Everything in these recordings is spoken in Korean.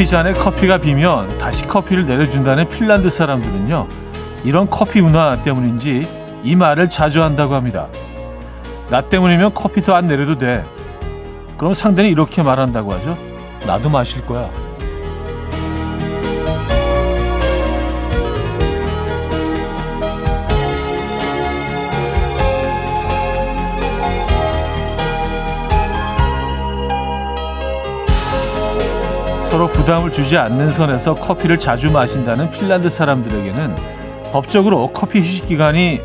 커피 잔에 커피가 비면 다시 커피를 내려준다는 핀란드 사람들은요. 이런 커피 문화 때문인지 이 말을 자주 한다고 합니다. 나 때문이면 커피 더안 내려도 돼. 그럼 상대는 이렇게 말한다고 하죠. 나도 마실 거야. 서로 부담을 주지 않는 선에서 커피를 자주 마신다는 핀란드 사람들에게는 법적으로 커피 휴식 기간이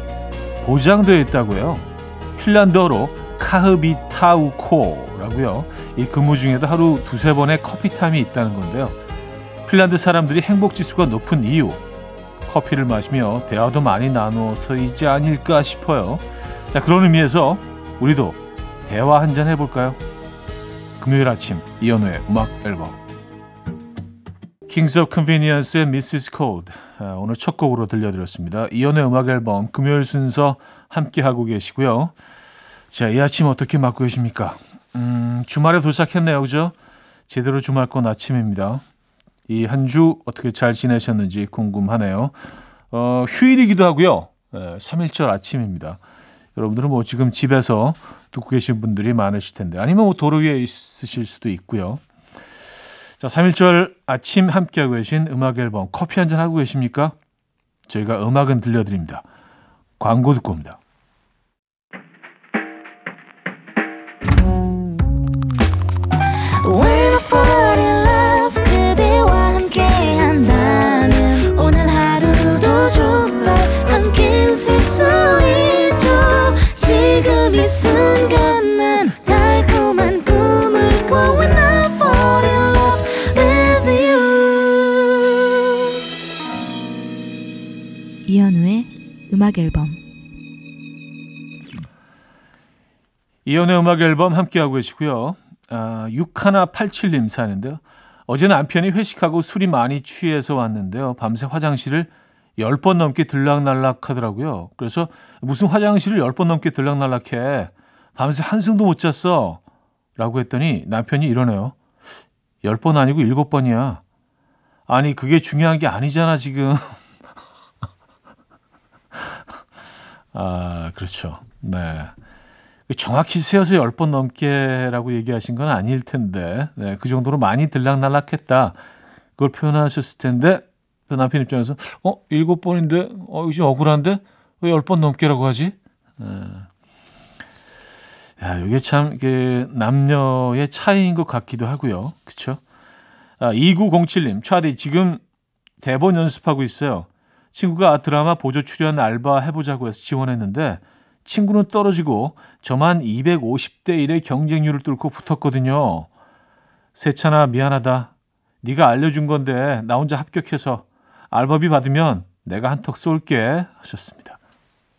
보장되어 있다고요. 핀란드어로 카흐비타우코라고요. 이 근무 중에도 하루 두세 번의 커피 타임이 있다는 건데요. 핀란드 사람들이 행복 지수가 높은 이유 커피를 마시며 대화도 많이 나누어서이지 아닐까 싶어요. 자 그런 의미에서 우리도 대화 한 잔 해볼까요? 금요일 아침 이연우의 음악 앨범 Of Convenience의 Mrs. Cold 아, 오늘 첫 곡으로 들려드렸습니다. 이연의 음악 앨범 금요일 순서 함께 하고 계시고요. 자, 이 아침 어떻게 맞고 계십니까? 음, 주말에 도착했네요, 그죠? 제대로 주말권 아침입니다. 이 한 주 어떻게 잘 지내셨는지 궁금하네요. 어, 휴일이기도 하고요. 네, 3일절 아침입니다. 여러분들은 뭐 지금 집에서 듣고 계신 분들이 많으실 텐데 아니면 뭐 도로 위에 있으실 수도 있고요. 자, 3일절 아침 함께하고 계신 음악 앨범 커피 한 잔 하고 계십니까? 저희가 음악은 들려드립니다. 광고 듣고 옵니다. 음악 앨범 이연의 음악 앨범 함께하고 계시고요. 아, 6187님 사는데요. 어제 남편이 회식하고 술이 많이 취해서 왔는데요. 밤새 화장실을 10번 넘게 들락날락 하더라고요. 그래서 무슨 화장실을 10번 넘게 들락날락 해. 밤새 한숨도 못 잤어. 라고 했더니 남편이 이러네요. 10번 아니고 7번이야. 아니, 그게 중요한 게 아니잖아, 지금. 아, 그렇죠. 네. 정확히 세어서 10번 넘게라고 얘기하신 건 아닐 텐데, 네, 그 정도로 많이 들락날락했다. 그걸 표현하셨을 텐데, 그 남편 입장에서, 어, 7번인데, 어, 이제 억울한데? 왜 10번 넘게라고 하지? 네. 야, 이게 참, 이게 남녀의 차이인 것 같기도 하고요. 그쵸? 아, 2907님, 차디, 지금 대본 연습하고 있어요. 친구가 드라마 보조 출연 알바 해보자고 해서 지원했는데 친구는 떨어지고 저만 250대 1의 경쟁률을 뚫고 붙었거든요. 세찬아 미안하다. 네가 알려준 건데 나 혼자 합격해서 알바비 받으면 내가 한턱 쏠게 하셨습니다.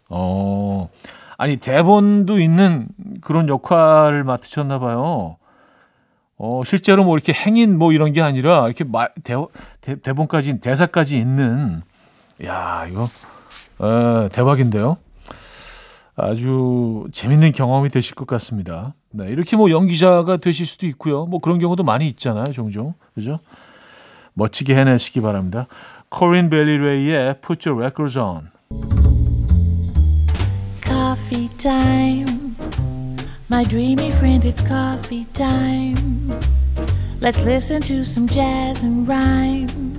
어, 아니 대본도 있는 그런 역할을 맡으셨나 봐요. 어, 실제로 뭐 이렇게 행인 뭐 이런 게 아니라 이렇게 말, 대, 대, 대본까지 대사까지 있는 야, 이거 에, 대박인데요. 아주 재밌는 경험이 되실 것 같습니다. 네, 이렇게 뭐 연기자가 되실 수도 있고요. 뭐 그런 경우도 많이 있잖아요, 종종. 그죠? 멋지게 해내시기 바랍니다. 코린 벨리 레이의 Put Your Records On. Coffee time. My dreamy friend, it's coffee time. Let's listen to some jazz and rhyme.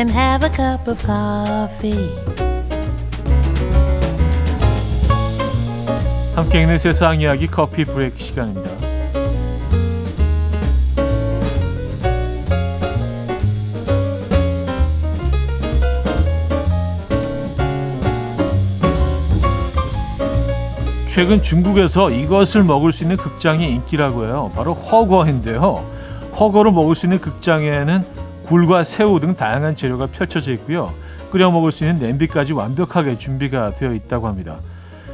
And have a cup of coffee. 함께 있는 세상 이야기 커피 브레이크 시간입니다. 최근 중국에서 이것을 먹을 수 있는 극장이 인기라고 해요. 바로 허거인데요. 허거로 먹을 수 있는 극장에는 굴과 새우 등 다양한 재료가 펼쳐져 있고요. 끓여 먹을 수 있는 냄비까지 완벽하게 준비가 되어 있다고 합니다.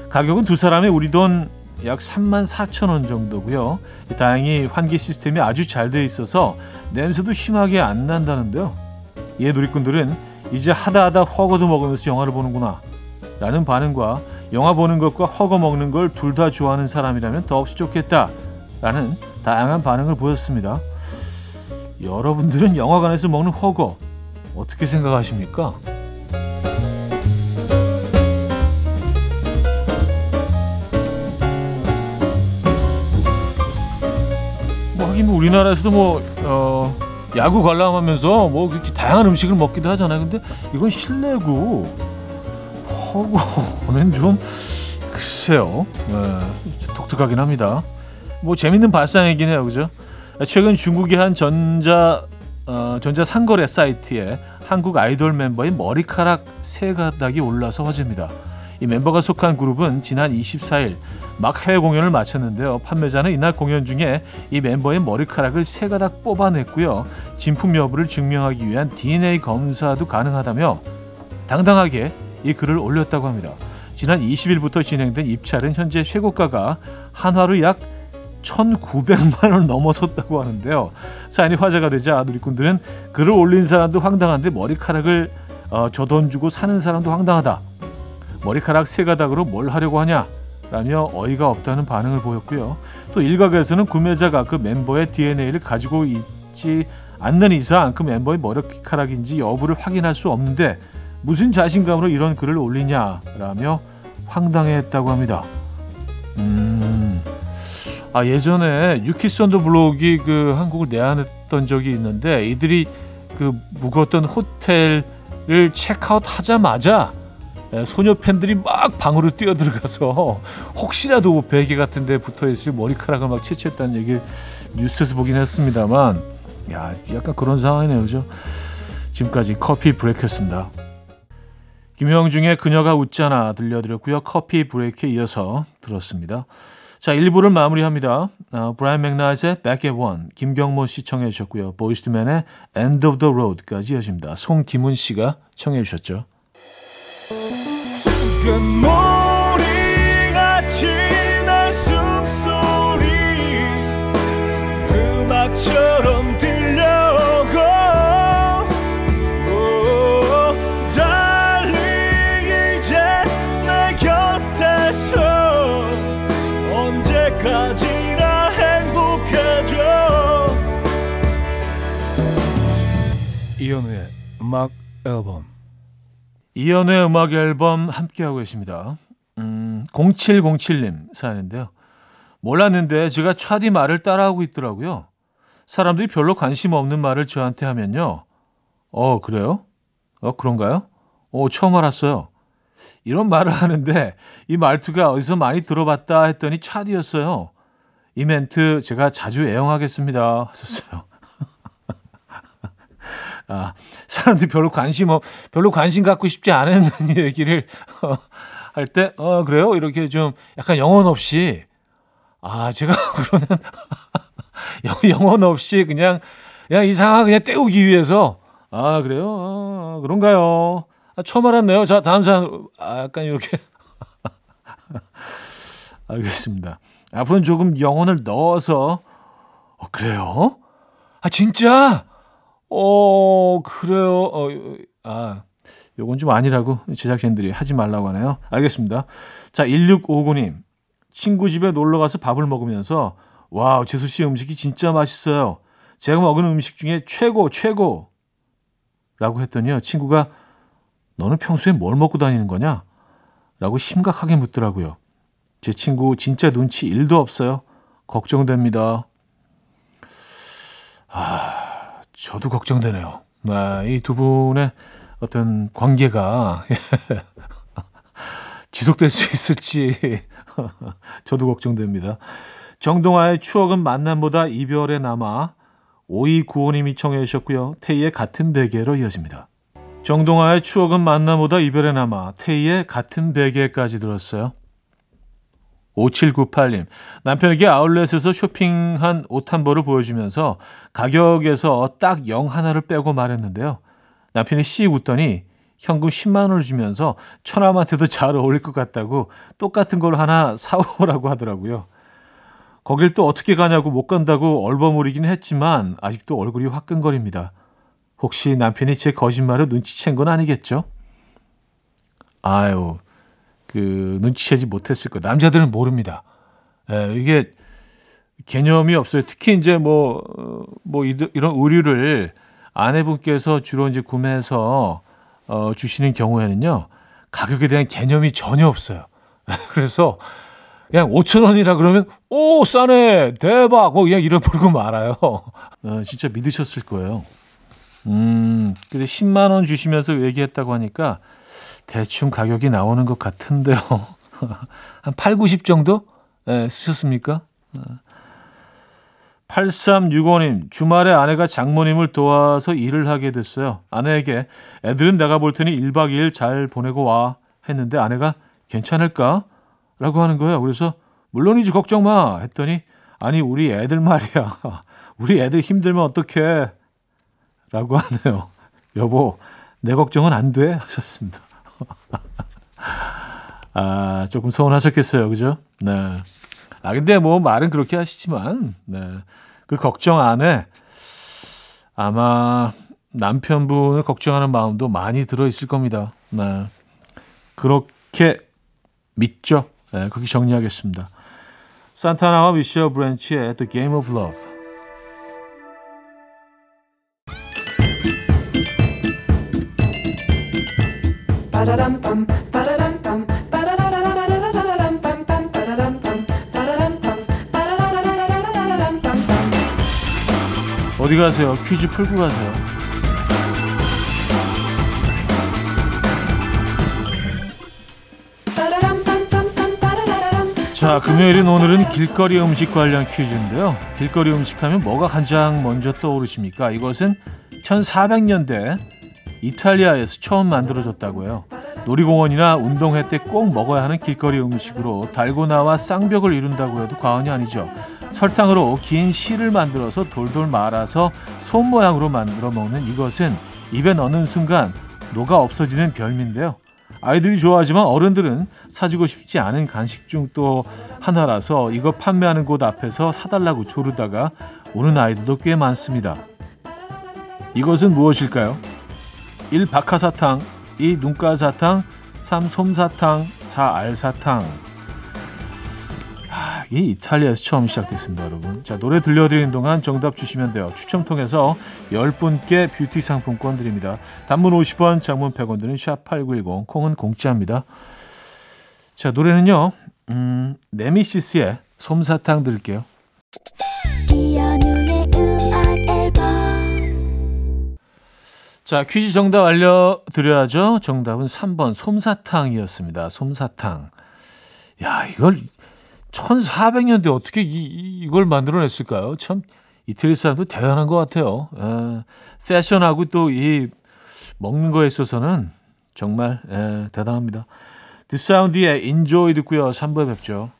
가격은 두 사람의 우리 돈 약 3만 4천 원 정도고요. 다행히 환기 시스템이 아주 잘 되어 있어서 냄새도 심하게 안 난다는데요. 이에 누리꾼들은 이제 하다 하다 허거도 먹으면서 영화를 보는구나 라는 반응과 영화 보는 것과 허거 먹는 걸 둘 다 좋아하는 사람이라면 더없이 좋겠다 라는 다양한 반응을 보였습니다. 여러분들은 영화관에서 먹는 허거 어떻게 생각하십니까? 뭐뭐 우리나라에서도 뭐 어, 야구 관람하면서 뭐 그렇게 다양한 음식을 먹기도 하잖아요. 근데 이건 실내고 허거는 좀 글쎄요. 네, 독특하긴 합니다. 뭐 재밌는 발상이긴 해요, 그죠? 최근 중국의 한 전자 어, 전자 상거래 사이트에 한국 아이돌 멤버의 머리카락 세 가닥이 올라서 화제입니다. 이 멤버가 속한 그룹은 지난 24일 막 해외 공연을 마쳤는데요. 판매자는 이날 공연 중에 이 멤버의 머리카락을 세 가닥 뽑아냈고요. 진품 여부를 증명하기 위한 DNA 검사도 가능하다며 당당하게 이 글을 올렸다고 합니다. 지난 20일부터 진행된 입찰은 현재 최고가가 한화로 약 1,900만 원 넘어섰다고 하는데요. 사연이 화제가 되자 누리꾼들은 글을 올린 사람도 황당한데 머리카락을 어, 저돈 주고 사는 사람도 황당하다. 머리카락 세 가닥으로 뭘 하려고 하냐? 라며 어이가 없다는 반응을 보였고요. 또 일각에서는 구매자가 그 멤버의 DNA를 가지고 있지 않는 이상 그 멤버의 머리카락인지 여부를 확인할 수 없는데 무슨 자신감으로 이런 글을 올리냐라며 황당해했다고 합니다. 음, 아 예전에 유키선더 블록이 그 한국을 내한했던 적이 있는데 이들이 그 묵었던 호텔을 체크아웃 하자마자 예, 소녀 팬들이 막 방으로 뛰어들어가서 혹시라도 뭐 베개 같은 데 붙어있을 머리카락을 막 채취했다는 얘기를 뉴스에서 보긴 했습니다만 야 약간 그런 상황이네요. 그죠? 지금까지 커피 브레이크였습니다. 김영중의 그녀가 웃잖아 들려드렸고요. 커피 브레이크에 이어서 들었습니다 자 1부를 마무리합니다. 어, 브라이언 맥나이트의 Back at One 김경모 씨 청해 주셨고요. 보이스투맨의 End of the Road까지 이어집니다. 송기문 씨가 청해 주셨죠 이현우의 음악 앨범 이연의 음악 앨범 함께하고 계십니다. 음, 0707님 사연인데요. 몰랐는데 제가 차디 말을 따라하고 있더라고요. 사람들이 별로 관심 없는 말을 저한테 하면요. 어, 그래요? 어, 그런가요? 어, 처음 알았어요. 이런 말을 하는데 이 말투가 어디서 많이 들어봤다 했더니 차디였어요. 이 멘트 제가 자주 애용하겠습니다. 하셨어요. 아, 사람들이 별로 관심 없, 별로 관심 갖고 싶지 않은 얘기를 어, 할 때, 어, 그래요? 이렇게 좀 약간 영혼 없이, 아, 제가 그러면, 영혼 없이 그냥, 그냥 이 상황 그냥 때우기 위해서, 아, 그래요? 아, 그런가요? 아, 처음 알았네요. 자, 다음 사연, 아, 약간 이렇게. 알겠습니다. 앞으로는 조금 영혼을 넣어서, 어, 그래요? 아, 진짜? 어, 그래요. 어, 아, 요건 좀 아니라고 제작진들이 하지 말라고 하네요. 알겠습니다. 자, 1659님. 친구 집에 놀러 가서 밥을 먹으면서 wow, 제수씨 음식이 진짜 맛있어요. 제가 먹은 음식 중에 최고, 최고. 라고 했더니요. 친구가 너는 평소에 뭘 먹고 다니는 거냐? 라고 심각하게 묻더라고요. 제 친구 진짜 눈치 1도 없어요. 걱정됩니다. 아, 저도 걱정되네요. 아, 이두 분의 어떤 관계가 지속될 수 있을지 저도 걱정됩니다. 정동아의 추억은 만남보다 이별에 남아 5295님이 청해 주셨고요. 테이의 같은 베개로 이어집니다. 정동아의 추억은 만남보다 이별에 남아 테이의 같은 베개까지 들었어요. 5798님, 남편에게 아울렛에서 쇼핑한 옷 한 벌을 보여주면서 가격에서 딱 0 하나를 빼고 말했는데요. 남편이 씩 웃더니 현금 10만 원을 주면서 처남한테도 잘 어울릴 것 같다고 똑같은 걸 하나 사오라고 하더라고요. 거길 또 어떻게 가냐고 못 간다고 얼버무리긴 했지만 아직도 얼굴이 화끈거립니다. 혹시 남편이 제 거짓말을 눈치챈 건 아니겠죠? 아유, 그 눈치채지 못했을 거. 남자들은 모릅니다. 예, 이게 개념이 없어요. 특히 이제 뭐, 어, 뭐, 이런 의류를 아내분께서 주로 이제 구매해서 어, 주시는 경우에는요, 가격에 대한 개념이 전혀 없어요. 그래서 그냥 5천 원이라 그러면 오 싸네 대박 뭐 그냥 이래 버리고 말아요. 어, 진짜 믿으셨을 거예요. 음 근데 10만 원 주시면서 얘기했다고 하니까 대충 가격이 나오는 것 같은데요. 한 8, 90 정도 네, 쓰셨습니까? 8365님, 주말에 아내가 장모님을 도와서 일을 하게 됐어요. 아내에게 애들은 내가 볼 테니 1박 2일 잘 보내고 와 했는데 아내가 괜찮을까? 라고 하는 거예요. 그래서 물론이지 걱정 마 했더니 아니 우리 애들 말이야. 우리 애들 힘들면 어떡해? 라고 하네요. 여보, 내 걱정은 안 돼 하셨습니다. 아, 조금 서운하셨겠어요. 그죠? 네. 아, 근데 뭐 말은 그렇게 하시지만, 네. 그 걱정 안에 아마 남편분을 걱정하는 마음도 많이 들어 있을 겁니다. 네. 그렇게 믿죠. 네, 그렇게 정리하겠습니다. 산타나와 미셸 브랜치의 The Game of Love. 어디 가세요? 퀴즈 풀고 가세요. 자, 금요일인 오늘은 길거리 음식 관련 퀴즈인데요. 길거리 음식 하면 뭐가 가장 먼저 떠오르십니까? 이것은 1400년대 이탈리아에서 처음 만들어졌다고요. 놀이공원이나 운동회 때 꼭 먹어야 하는 길거리 음식으로 달고나와 쌍벽을 이룬다고 해도 과언이 아니죠. 설탕으로 긴 실을 만들어서 돌돌 말아서 손 모양으로 만들어 먹는 이것은 입에 넣는 순간 녹아 없어지는 별미인데요. 아이들이 좋아하지만 어른들은 사주고 싶지 않은 간식 중 또 하나라서 이거 판매하는 곳 앞에서 사달라고 조르다가 오는 아이들도 꽤 많습니다. 이것은 무엇일까요? 1. 박하사탕 2. 눈가사탕 3. 솜사탕 4. 알사탕 아, 이게 이탈리아에서 처음 시작됐습니다, 여러분. 자, 노래 들려드리는 동안 정답 주시면 돼요. 추첨 통해서 10분께 뷰티 상품권 드립니다. 단문 50원, 장문 100원 드는 샵8910, 콩은 공짜입니다. 자, 노래는요, 음, 네미시스의 솜사탕 들을게요. 자, 퀴즈 정답 알려드려야죠. 정답은 3번 솜사탕이었습니다. 솜사탕. 야, 이걸 1400년대 어떻게 이, 이- 이걸 만들어냈을까요? 참 이태리 사람도 대단한 것 같아요. 에, 패션하고 또 이 먹는 거에 있어서는 정말 에, 대단합니다. 디사운드의 Enjoy 듣고요. 3부에 뵙죠.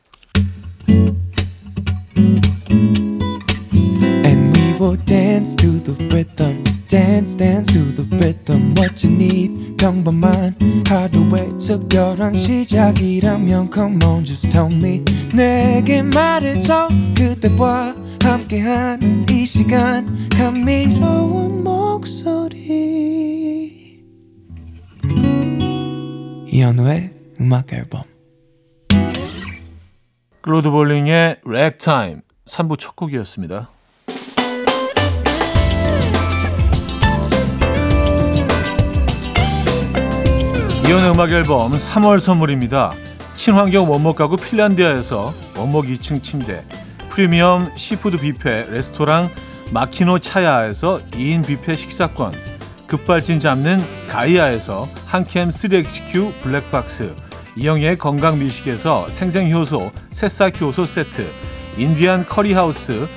And we will dance to the rhythm. Dance, dance to the rhythm. What you need, 평범한 하루의 특별한 시작이라면 Come on, just tell me. 내게 말해줘. 그대와 함께한 이 시간. 감미로운 목소리. 이현우의 음악 앨범. 클로드 볼링의 Ragtime 3부 첫 곡이었습니다. 음악 앨범 3월 선물입니다. 친환경 원목 가구 핀란디아에서 원목 2층 침대, 프리미엄 seafood 뷔페 레스토랑 마키노 차야에서 2인 뷔페 식사권, 급발진 잡는 가이아에서 한캠 3XQ 블랙박스, 이영의 건강 미식에서 생생효소 새싹 효소 세트, Indian curry house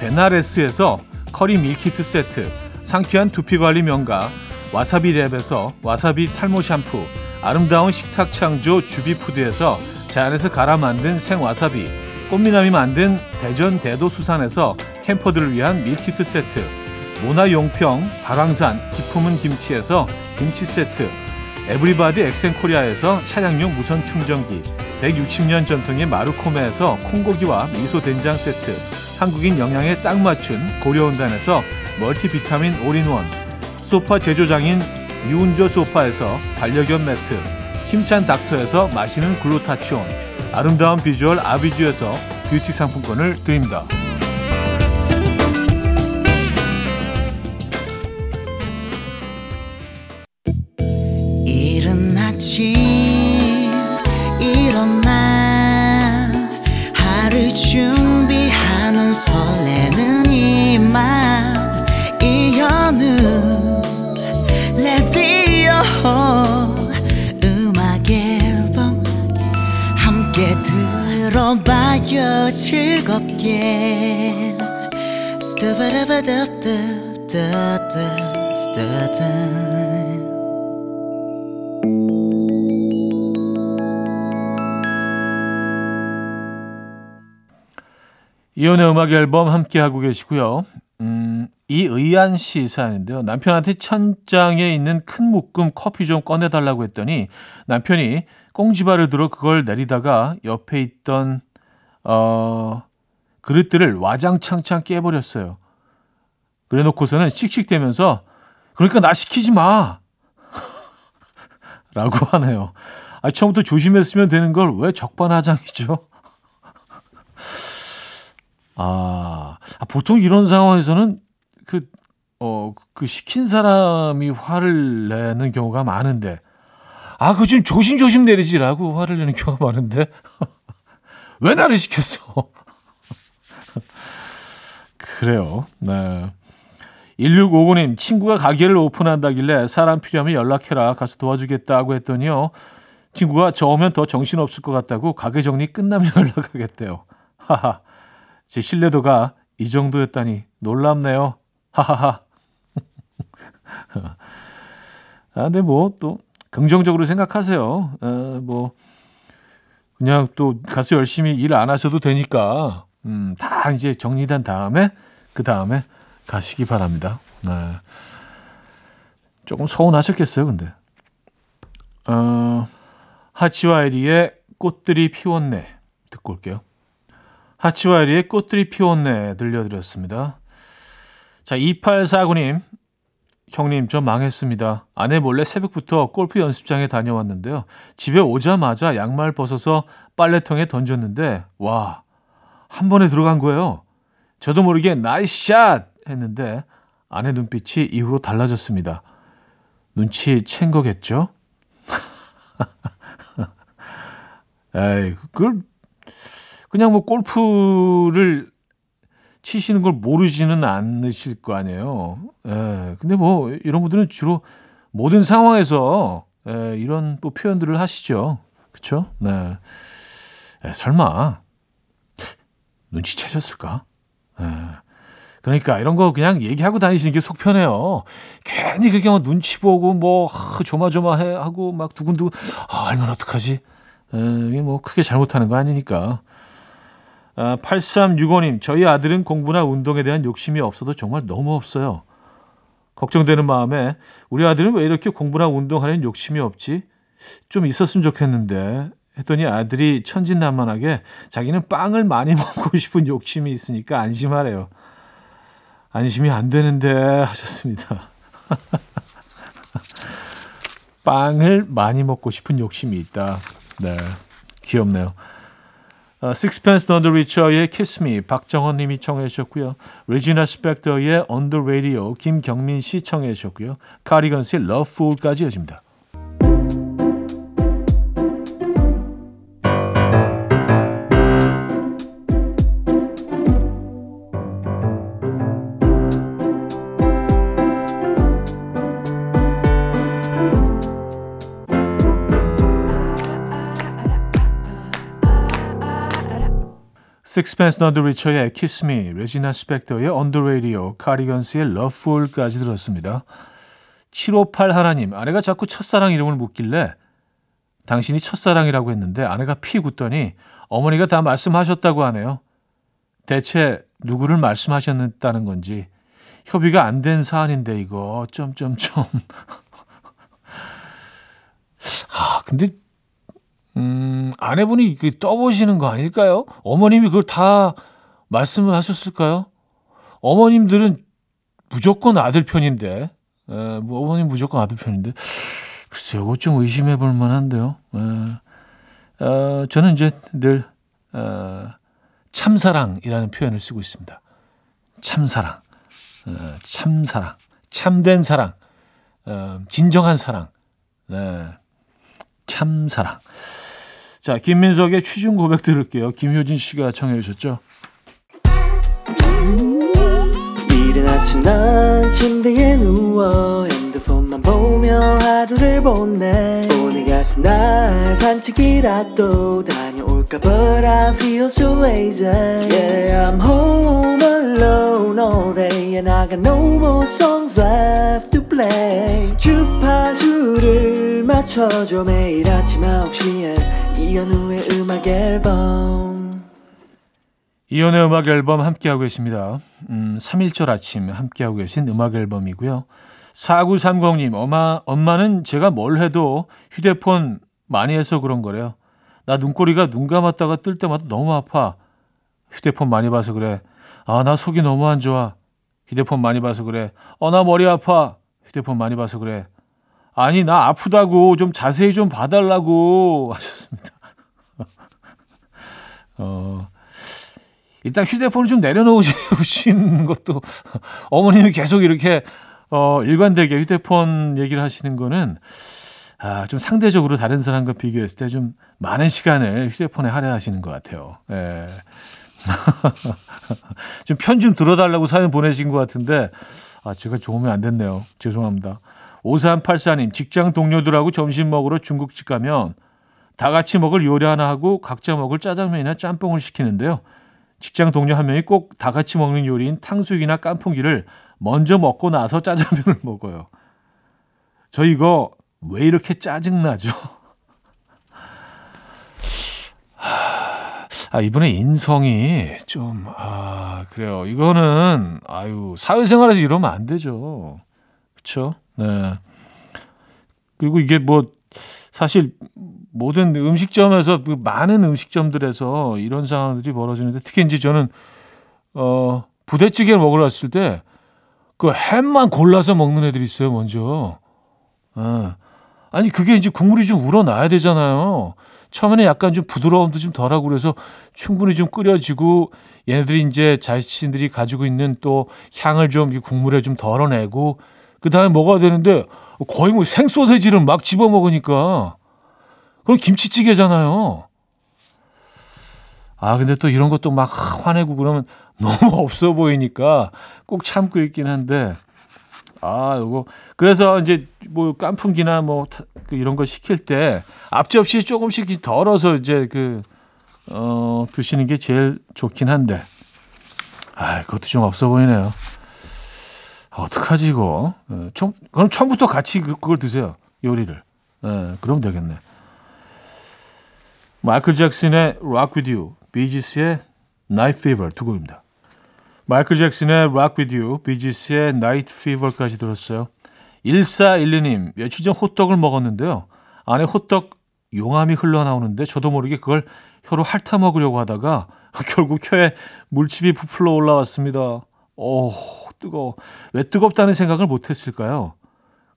베나레스에서 커리 meal kit 세트, 상쾌한 두피관리 명가 와사비랩에서 와사비 탈모 샴푸, 아름다운 식탁 창조 주비푸드에서 자연에서 갈아 만든 생와사비, 꽃미남이 만든 대전 대도수산에서 캠퍼들을 위한 meal kit 세트, 모나용평 발왕산 기품은 김치에서 김치 세트, everybody 엑센코리아에서 차량용 무선 충전기, 160년 전통의 마루코메에서 콩고기와 미소 된장 세트, 한국인 영양에 딱 맞춘 고려은단에서 multivitamin all-in-one, 소파 제조장인 유운조 소파에서 반려견 매트, 힘찬 닥터에서 마시는 글루타치온, 아름다운 비주얼 아비주에서 뷰티 상품권을 드립니다. 들어봐요 즐겁게 이혼의 음악 앨범 함께 하고 계시고요. 음, 이의한 씨 사연인데요. 남편한테 천장에 있는 큰 묶음 커피 좀 꺼내달라고 했더니 남편이 꽁지발을 들어 그걸 내리다가 옆에 있던 어, 그릇들을 와장창창 깨버렸어요. 그래놓고서는 씩씩대면서 그러니까 나 시키지 마. 라고 하네요. 아, 처음부터 조심했으면 되는 걸 왜 적반하장이죠? 아, 아, 보통 이런 상황에서는 그, 어, 그 시킨 사람이 화를 내는 경우가 많은데, 아, 그 좀 조심조심 내리지라고 화를 내는 경우가 많은데, 왜 나를 시켰어? 그래요. 네. 1659님, 친구가 가게를 오픈한다길래 사람 필요하면 연락해라. 가서 도와주겠다고 했더니요. 친구가 저 오면 더 정신없을 것 같다고 가게 정리 끝나면 연락하겠대요. 하하. 제 신뢰도가 이 정도였다니 놀랍네요. 하하하. 아, 근데 뭐 또 긍정적으로 생각하세요. 어, 뭐 그냥 또 가서 열심히 일 안 하셔도 되니까 음, 다 이제 정리된 다음에 그 다음에 가시기 바랍니다. 네. 조금 서운하셨겠어요, 근데. 어, 하치와 에리의 꽃들이 피웠네 듣고 올게요. 하치와 에리의 꽃들이 피웠네 들려드렸습니다. 자, 2849님. 형님, 저 망했습니다. 아내 몰래 새벽부터 골프 연습장에 다녀왔는데요. 집에 오자마자 양말 벗어서 빨래통에 던졌는데, 와, 한 번에 들어간 거예요. 저도 모르게 nice shot! 했는데, 아내 눈빛이 이후로 달라졌습니다. 눈치 챈 거겠죠? 에이, 그걸 그냥 뭐 골프를 치시는 걸 모르지는 않으실 거 아니에요. 예. 근데 뭐 이런 분들은 주로 모든 상황에서 예, 이런 또 표현들을 하시죠. 그렇죠? 네. 예, 설마 눈치채셨을까? 예. 그러니까 이런 거 그냥 얘기하고 다니시는 게 속 편해요. 괜히 그렇게 막 눈치 보고 뭐 하, 조마조마해 하고 막 두근두근 아, 알면 어떡하지? 에, 이게 뭐 크게 잘못하는 거 아니니까. 아, 8365님, 저희 아들은 공부나 운동에 대한 욕심이 없어도 정말 너무 없어요. 걱정되는 마음에 우리 아들은 왜 이렇게 공부나 운동하는 욕심이 없지? 좀 있었으면 좋겠는데 했더니 아들이 천진난만하게 자기는 빵을 많이 먹고 싶은 욕심이 있으니까 안심하래요. 안심이 안 되는데 하셨습니다. 빵을 많이 먹고 싶은 욕심이 있다. 네, 귀엽네요. 어, Sixpence None the Richer의 Kiss Me 박정원 님이 청해 주셨고요. 레지나 스펙터의 On the Radio 김경민 씨 청해 주셨고요. 카리건스의 Love Fool까지 이어집니다. Sixpence the Richer의 Kiss Me, 레지나 스펙터의 On the Radio, 카리건스의 Love Fool까지 들었습니다. 758 하나님, 아내가 자꾸 첫사랑 이름을 묻길래 당신이 첫사랑이라고 했는데 아내가 피 굳더니 어머니가 다 말씀하셨다고 하네요. 대체 누구를 말씀하셨다는 건지 협의가 안 된 사안인데 이거 점점점. 아 근데 음, 아내분이 그 떠보시는 거 아닐까요? 어머님이 그걸 다 말씀을 하셨을까요? 어머님들은 무조건 아들 편인데, 에, 뭐 어머님 무조건 아들 편인데, 글쎄요, 이거 좀 의심해 볼 만한데요. 에, 어, 저는 이제 늘, 어, 참사랑이라는 표현을 쓰고 있습니다. 참사랑, 어, 참사랑, 참된 사랑, 어, 진정한 사랑, 네, 참사랑. 자, 김민석의 취중 고백 들을게요. 김효진 씨가 청해 주셨죠. 이른 아침 난 침대에 누워 핸드폰만 보며 하루를 보내 오늘 같은 날 산책이라도 다녀올까 But I feel so lazy Yeah I'm home alone all day And I got no more songs left to play 주파수를 맞춰줘 매일 아침 9시에 이현우의 음악 앨범 이연의 음악 앨범 함께하고 계십니다. 음, 3일절 아침 함께하고 계신 음악 앨범이고요. 4930님, 엄마, 엄마는 제가 뭘 해도 휴대폰 많이 해서 그런 거래요. 나 눈꼬리가 눈 감았다가 뜰 때마다 너무 아파. 휴대폰 많이 봐서 그래. 아, 나 속이 너무 안 좋아. 휴대폰 많이 봐서 그래. 어, 나 머리 아파. 휴대폰 많이 봐서 그래. 아니, 나 아프다고 좀 자세히 좀 봐달라고 하셨습니다. 어, 일단 휴대폰을 좀 내려놓으시는 것도 어머님이 계속 이렇게 어, 일관되게 휴대폰 얘기를 하시는 거는 아, 좀 상대적으로 다른 사람과 비교했을 때 좀 많은 시간을 휴대폰에 할애하시는 것 같아요. 예. 좀편좀 들어달라고 사연 보내신 것 같은데 아, 제가 도움이 안 됐네요. 죄송합니다. 5384님, 직장 동료들하고 점심 먹으러 중국집 가면 다 같이 먹을 요리 하나 하고 각자 먹을 짜장면이나 짬뽕을 시키는데요. 직장 동료 한 명이 꼭 다 같이 먹는 요리인 탕수육이나 깐풍기를 먼저 먹고 나서 짜장면을 먹어요. 저 이거 왜 이렇게 짜증나죠? 아, 이분의 인성이 좀, 아, 그래요. 이거는, 아유, 사회생활에서 이러면 안 되죠. 그쵸? 네. 그리고 이게 뭐, 사실 모든 음식점에서 그 많은 음식점들에서 이런 상황들이 벌어지는데 특히 이제 저는 어 부대찌개 먹으러 갔을 때 그 햄만 골라서 먹는 애들이 있어요 먼저. 어. 아니 그게 이제 국물이 좀 우러나야 되잖아요. 처음에는 약간 좀 부드러움도 좀 덜하고 그래서 충분히 좀 끓여지고 얘네들이 이제 자신들이 가지고 있는 또 향을 좀 이 국물에 좀 덜어내고 그 다음에 먹어야 되는데 거의 뭐 생소세지를 막 집어 먹으니까 그럼 김치찌개잖아요. 아 근데 또 이런 것도 막 화내고 그러면 너무 없어 보이니까 꼭 참고 있긴 한데 아 요거 그래서 이제 뭐 깐풍기나 뭐그 이런 거 시킬 때 앞접시에 조금씩 덜어서 이제 그 어, 드시는 게 제일 좋긴 한데 아 그것도 좀 없어 보이네요. 아, 어떡하지 이거? 예, 총, 그럼 처음부터 같이 그- 그걸 드세요 요리를. 예, 그럼 되겠네. 마이클 잭슨의 Rock With You, 비지스의 Night Fever 두 곡입니다. 마이클 잭슨의 Rock With You, 비지스의 Night Fever까지 들었어요. 1412님, 며칠 전 호떡을 먹었는데요. 안에 호떡 용암이 흘러나오는데 저도 모르게 그걸 혀로 핥아 먹으려고 하다가 결국 혀에 물집이 부풀러 올라왔습니다. 오, 뜨거워. 왜 뜨겁다는 생각을 못 했을까요?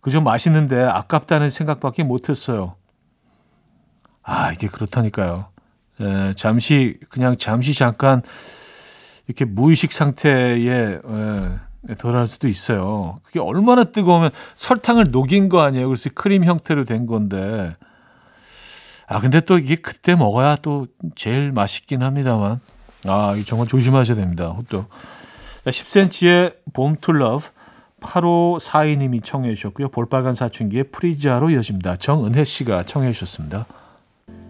그저 맛있는데 아깝다는 생각밖에 못 했어요. 아, 이게 그렇다니까요. 에, 잠시, 그냥 잠시 잠깐 이렇게 무의식 상태에 에, 덜할 수도 있어요. 그게 얼마나 뜨거우면 설탕을 녹인 거 아니에요. 그래서 크림 형태로 된 건데. 아, 근데 또 이게 그때 먹어야 또 제일 맛있긴 합니다만. 아, 이 정말 조심하셔야 됩니다. 호떡. 10cm의 봄 to love 8542님이 청해 주셨고요. 볼빨간 사춘기의 프리지아로 이어집니다. 정은혜 씨가 청해 주셨습니다.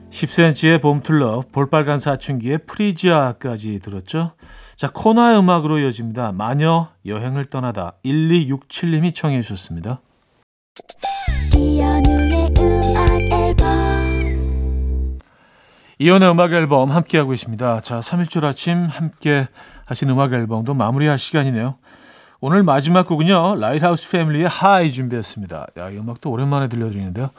10cm의 봄 to love 볼빨간 사춘기의 프리지아까지 들었죠. 자, 코나의 음악으로 이어집니다. 마녀 여행을 떠나다 1267님이 청해 주셨습니다. 이현우의 음악 앨범 이현우의 음악 앨범 함께하고 계십니다. 자, 3일절 아침 함께 하신 음악 앨범도 마무리할 시간이네요. 오늘 마지막 곡은요. Lighthouse Family의 High 준비했습니다. 야, 이 음악도 오랜만에 들려드리는데요.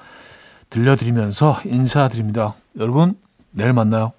들려드리면서 인사드립니다. 여러분, 내일 만나요.